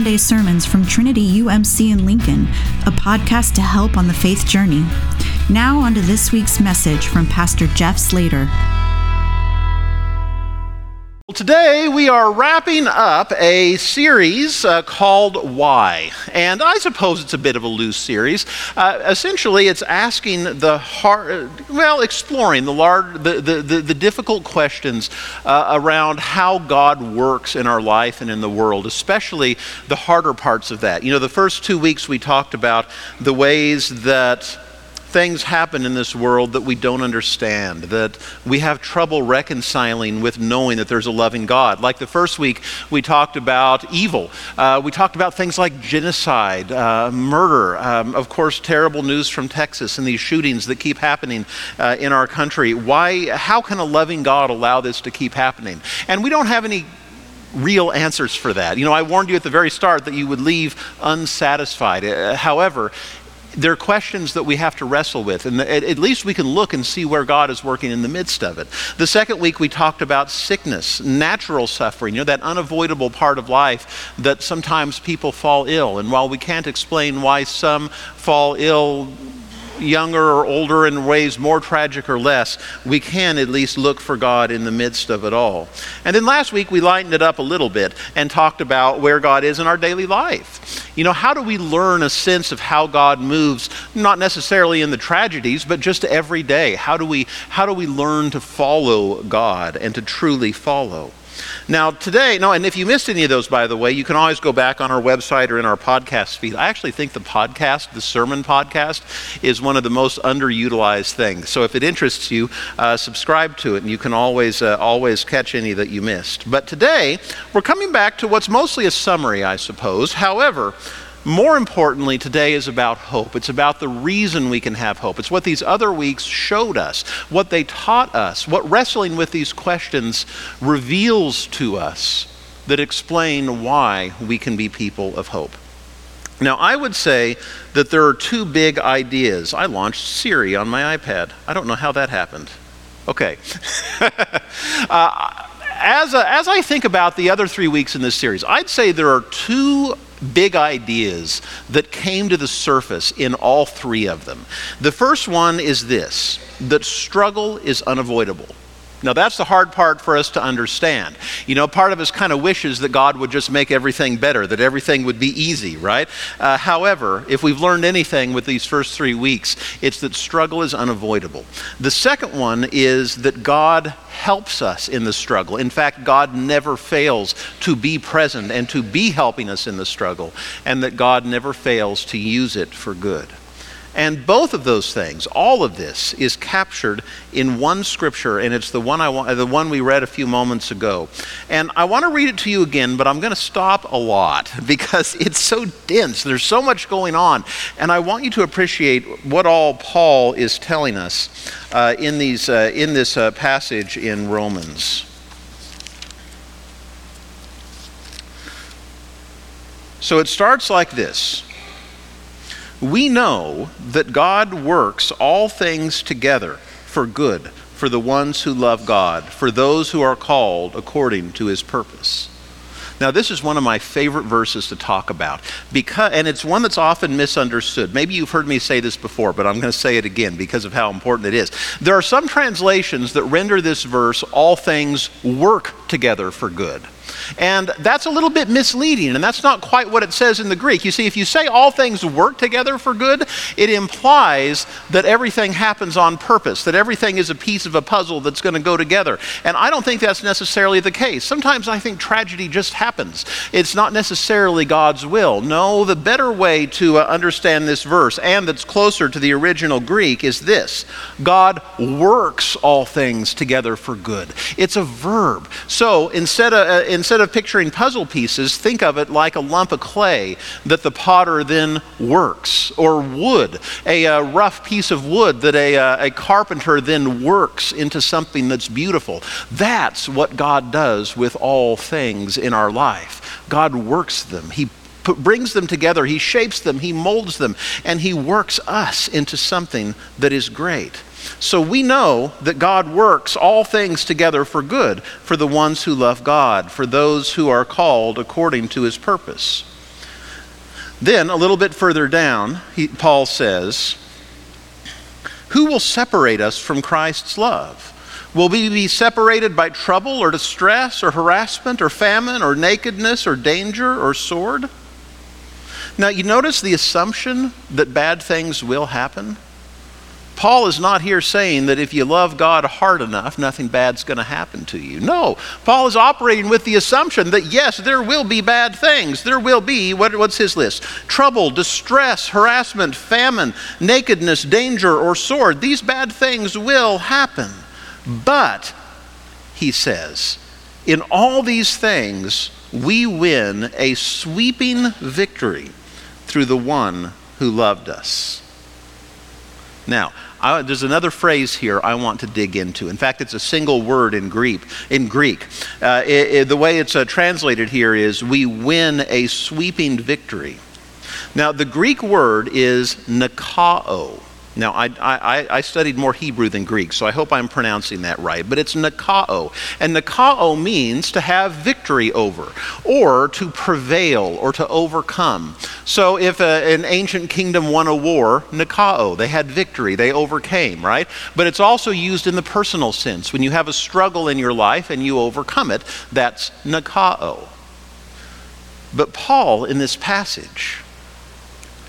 Sunday sermons from Trinity UMC in Lincoln, a podcast to help on the faith journey. Now, on to this week's message from Pastor Jeff Slater. Today, we are wrapping up a series uh, called Why. And I suppose it's a bit of a loose series. Uh, essentially, it's asking the hard, well, exploring the, large, the, the, the, the difficult questions uh, around how God works in our life and in the world, especially the harder parts of that. You know, the first two weeks we talked about the ways that things happen in this world that we don't understand, that we have trouble reconciling with knowing that there's a loving God. Like the first week, we talked about evil. Uh, we talked about things like genocide, uh, murder, um, of course, terrible news from Texas and these shootings that keep happening uh, in our country. Why, how can a loving God allow this to keep happening? And we don't have any real answers for that. You know, I warned you at the very start that you would leave unsatisfied. Uh, however, there are questions that we have to wrestle with, and at least we can look and see where God is working in the midst of it. The second week, we talked about sickness, natural suffering, you know, that unavoidable part of life that sometimes people fall ill. And while we can't explain why some fall ill younger or older in ways more tragic or less, we can at least look for God in the midst of it all. And then last week we lightened it up a little bit and talked about where God is in our daily life. You know, how do we learn a sense of how God moves, not necessarily in the tragedies, but just every day? How do we, how do we learn to follow God and to truly follow? Now, today, no, and if you missed any of those, by the way, you can always go back on our website or in our podcast feed. I actually think the podcast, the sermon podcast, is one of the most underutilized things. So if it interests you, uh, subscribe to it, and you can always, uh, always catch any that you missed. But today, we're coming back to what's mostly a summary, I suppose. However, more importantly, today is about hope. It's about the reason we can have hope. It's what these other weeks showed us, what they taught us, what wrestling with these questions reveals to us that explain why we can be people of hope. Now, I would say that there are two big ideas. I launched Siri on my iPad. I don't know how that happened. Okay. uh, as, a, as I think about the other three weeks in this series, I'd say there are two big ideas that came to the surface in all three of them. The first one is this that struggle is unavoidable. Now, that's the hard part for us to understand. You know, part of us kind of wishes that God would just make everything better, that everything would be easy, right? Uh, however, if we've learned anything with these first three weeks, it's that struggle is unavoidable. The second one is that God helps us in the struggle. In fact, God never fails to be present and to be helping us in the struggle, and that God never fails to use it for good. And both of those things, all of this, is captured in one scripture, and it's the one, I want, the one we read a few moments ago. And I want to read it to you again, but I'm going to stop a lot because it's so dense. There's so much going on. And I want you to appreciate what all Paul is telling us uh, in, these, uh, in this uh, passage in Romans. So it starts like this we know that God works all things together for good for the ones who love God, for those who are called according to his purpose. Now, this is one of my favorite verses to talk about, because, and it's one that's often misunderstood. Maybe you've heard me say this before, but I'm going to say it again because of how important it is. There are some translations that render this verse, all things work together for good. And that's a little bit misleading, and that's not quite what it says in the Greek. You see, if you say all things work together for good, it implies that everything happens on purpose, that everything is a piece of a puzzle that's going to go together. And I don't think that's necessarily the case. Sometimes I think tragedy just happens, it's not necessarily God's will. No, the better way to uh, understand this verse, and that's closer to the original Greek, is this God works all things together for good. It's a verb. So instead of, uh, instead instead of picturing puzzle pieces, think of it like a lump of clay that the potter then works, or wood, a, uh, rough piece of wood that a, uh, a carpenter then works into something that's beautiful. That's what God does with all things in our life. God works them, He brings them together, He shapes them, He molds them, and He works us into something that is great. So we know that God works all things together for good for the ones who love God, for those who are called according to his purpose. Then, a little bit further down, he, Paul says, Who will separate us from Christ's love? Will we be separated by trouble or distress or harassment or famine or nakedness or danger or sword? Now, you notice the assumption that bad things will happen? Paul is not here saying that if you love God hard enough, nothing bad's going to happen to you. No, Paul is operating with the assumption that yes, there will be bad things. There will be, what, what's his list? Trouble, distress, harassment, famine, nakedness, danger, or sword. These bad things will happen. But, he says, in all these things, we win a sweeping victory through the one who loved us. Now, I, there's another phrase here I want to dig into. In fact, it's a single word in Greek. In Greek, uh, it, it, the way it's uh, translated here is "we win a sweeping victory." Now, the Greek word is nikao. Now, I, I, I, studied more Hebrew than Greek, so I hope I'm pronouncing that right. But it's nikao. And nikao means to have victory over, or to prevail, or to overcome. So if a, an ancient kingdom won a war, nikao, they had victory, they overcame, right? But it's also used in the personal sense. When you have a struggle in your life and you overcome it, that's nikao. But Paul, in this passage,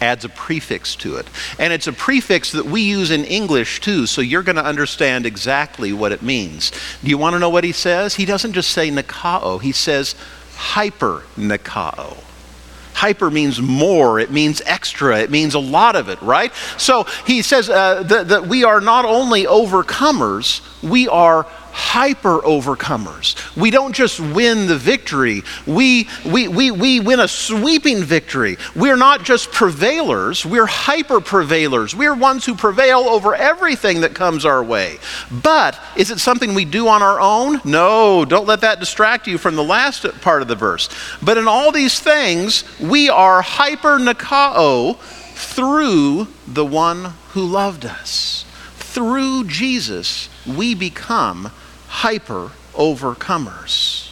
adds a prefix to it. And it's a prefix that we use in English too, so you're going to understand exactly what it means. Do you want to know what he says? He doesn't just say nikao, he says hyper nikao. Hyper means more, it means extra, it means a lot of it, right? So he says uh, that, that we are not only overcomers, we are hyper overcomers. We don't just win the victory, we, we, we, we win a sweeping victory. We're not just prevailers, we're hyper prevailers. We're ones who prevail over everything that comes our way. But is it something we do on our own? No, don't let that distract you from the last part of the verse. But in all these things, we are hyper nikao through the one who loved us. Through Jesus, we become hyper overcomers.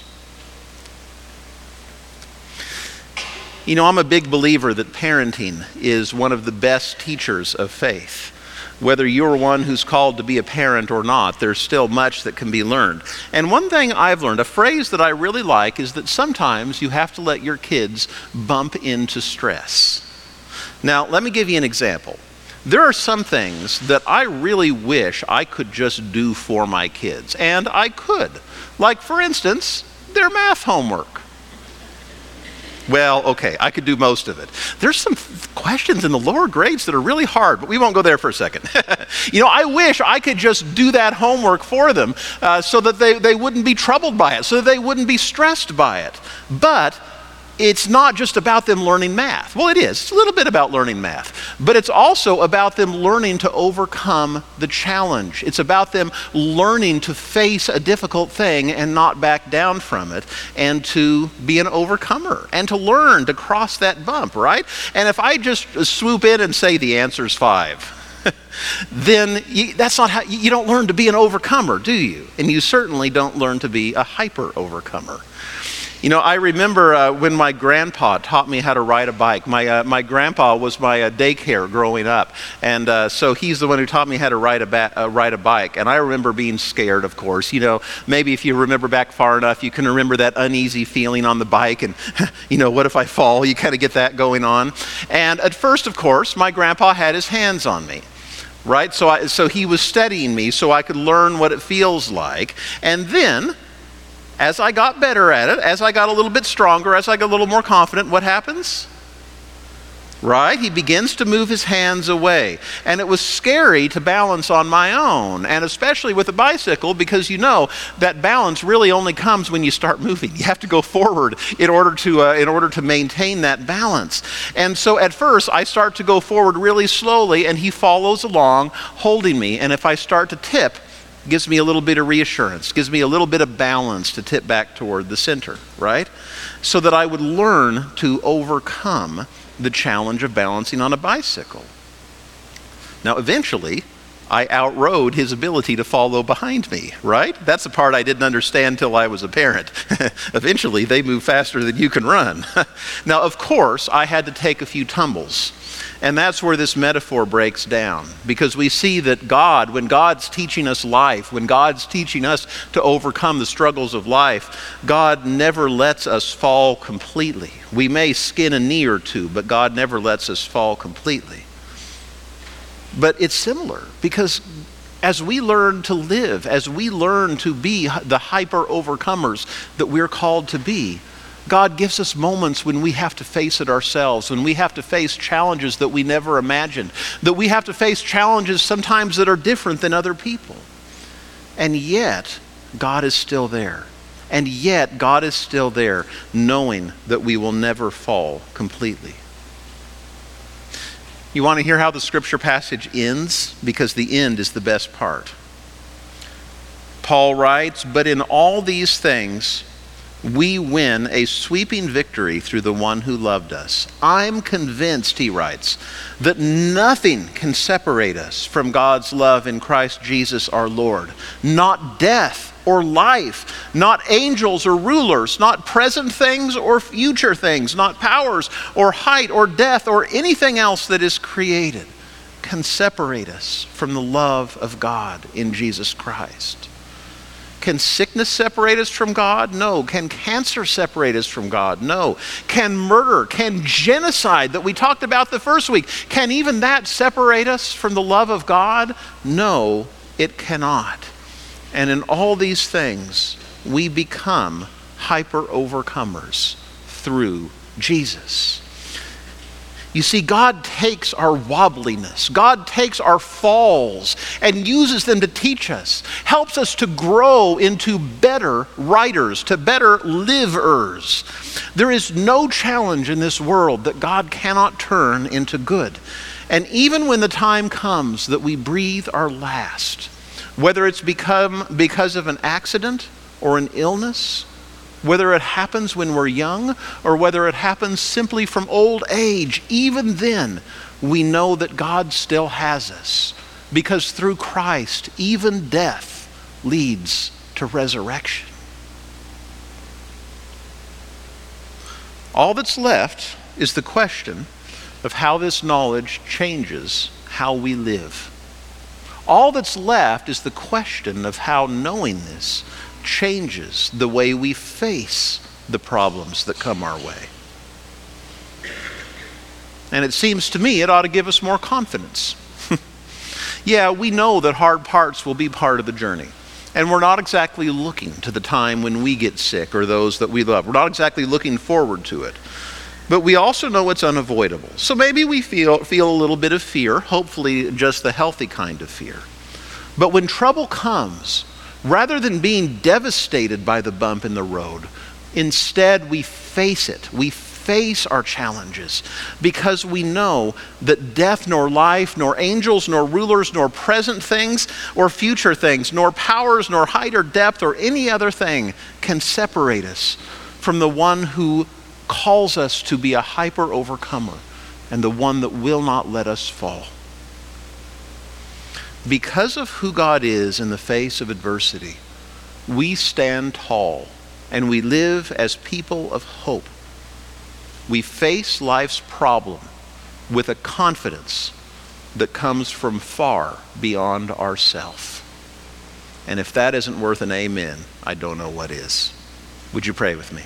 You know, I'm a big believer that parenting is one of the best teachers of faith. Whether you're one who's called to be a parent or not, there's still much that can be learned. And one thing I've learned, a phrase that I really like, is that sometimes you have to let your kids bump into stress. Now, let me give you an example. There are some things that I really wish I could just do for my kids, and I could. Like, for instance, their math homework. Well, okay, I could do most of it. There's some questions in the lower grades that are really hard, but we won't go there for a second. you know, I wish I could just do that homework for them uh, so that they, they wouldn't be troubled by it, so that they wouldn't be stressed by it. But it's not just about them learning math. Well, it is. It's a little bit about learning math. But it's also about them learning to overcome the challenge. It's about them learning to face a difficult thing and not back down from it and to be an overcomer and to learn to cross that bump, right? And if I just swoop in and say the answer is five, then you, that's not how you don't learn to be an overcomer, do you? And you certainly don't learn to be a hyper overcomer. You know, I remember uh, when my grandpa taught me how to ride a bike. My, uh, my grandpa was my uh, daycare growing up, and uh, so he's the one who taught me how to ride a, ba- uh, ride a bike. And I remember being scared, of course. You know, maybe if you remember back far enough, you can remember that uneasy feeling on the bike, and, you know, what if I fall? You kind of get that going on. And at first, of course, my grandpa had his hands on me right? So, I, so he was studying me so I could learn what it feels like. And then as I got better at it, as I got a little bit stronger, as I got a little more confident, what happens? Right? He begins to move his hands away. And it was scary to balance on my own, and especially with a bicycle, because you know that balance really only comes when you start moving. You have to go forward in order to, uh, in order to maintain that balance. And so at first, I start to go forward really slowly, and he follows along, holding me. And if I start to tip, gives me a little bit of reassurance, gives me a little bit of balance to tip back toward the center, right? So that I would learn to overcome the challenge of balancing on a bicycle. Now, eventually, I outrode his ability to follow behind me, right? That's the part I didn't understand until I was a parent. Eventually, they move faster than you can run. now, of course, I had to take a few tumbles. And that's where this metaphor breaks down. Because we see that God, when God's teaching us life, when God's teaching us to overcome the struggles of life, God never lets us fall completely. We may skin a knee or two, but God never lets us fall completely. But it's similar because as we learn to live, as we learn to be the hyper overcomers that we're called to be, God gives us moments when we have to face it ourselves, when we have to face challenges that we never imagined, that we have to face challenges sometimes that are different than other people. And yet, God is still there. And yet, God is still there, knowing that we will never fall completely. You want to hear how the scripture passage ends? Because the end is the best part. Paul writes, But in all these things, we win a sweeping victory through the one who loved us. I'm convinced, he writes, that nothing can separate us from God's love in Christ Jesus our Lord. Not death or life, not angels or rulers, not present things or future things, not powers or height or death or anything else that is created can separate us from the love of God in Jesus Christ. Can sickness separate us from God? No. Can cancer separate us from God? No. Can murder, can genocide that we talked about the first week, can even that separate us from the love of God? No, it cannot. And in all these things, we become hyper overcomers through Jesus. You see, God takes our wobbliness, God takes our falls and uses them to teach us, helps us to grow into better writers, to better livers. There is no challenge in this world that God cannot turn into good. And even when the time comes that we breathe our last, whether it's become because of an accident or an illness, whether it happens when we're young or whether it happens simply from old age, even then, we know that God still has us. Because through Christ, even death leads to resurrection. All that's left is the question of how this knowledge changes how we live. All that's left is the question of how knowing this changes the way we face the problems that come our way. And it seems to me it ought to give us more confidence. yeah, we know that hard parts will be part of the journey. And we're not exactly looking to the time when we get sick or those that we love. We're not exactly looking forward to it. But we also know it's unavoidable. So maybe we feel, feel a little bit of fear, hopefully just the healthy kind of fear. But when trouble comes, rather than being devastated by the bump in the road, instead we face it. We face our challenges because we know that death, nor life, nor angels, nor rulers, nor present things, or future things, nor powers, nor height or depth, or any other thing can separate us from the one who calls us to be a hyper overcomer and the one that will not let us fall. Because of who God is in the face of adversity, we stand tall and we live as people of hope. We face life's problem with a confidence that comes from far beyond ourself. And if that isn't worth an amen, I don't know what is. Would you pray with me?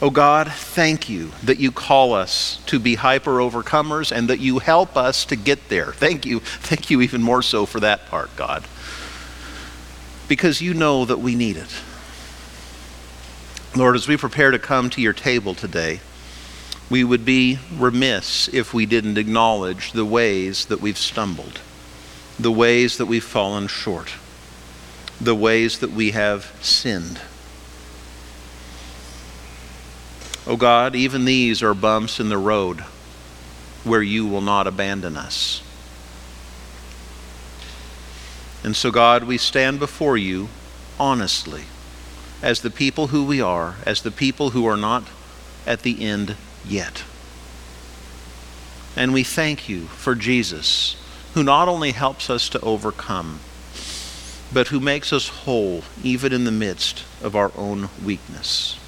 Oh God, thank you that you call us to be hyper overcomers and that you help us to get there. Thank you. Thank you even more so for that part, God. Because you know that we need it. Lord, as we prepare to come to your table today, we would be remiss if we didn't acknowledge the ways that we've stumbled, the ways that we've fallen short, the ways that we have sinned. Oh God, even these are bumps in the road where you will not abandon us. And so, God, we stand before you honestly as the people who we are, as the people who are not at the end yet. And we thank you for Jesus, who not only helps us to overcome, but who makes us whole even in the midst of our own weakness.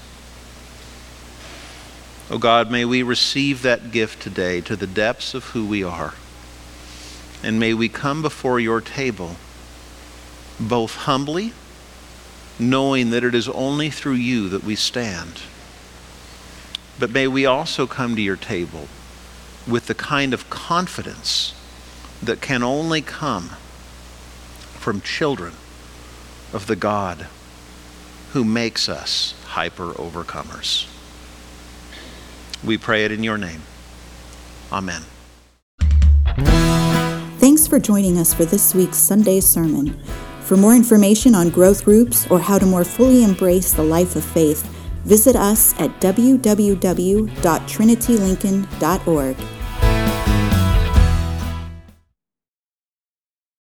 Oh God, may we receive that gift today to the depths of who we are. And may we come before your table both humbly, knowing that it is only through you that we stand. But may we also come to your table with the kind of confidence that can only come from children of the God who makes us hyper overcomers. We pray it in your name. Amen. Thanks for joining us for this week's Sunday sermon. For more information on growth groups or how to more fully embrace the life of faith, visit us at www.trinitylincoln.org.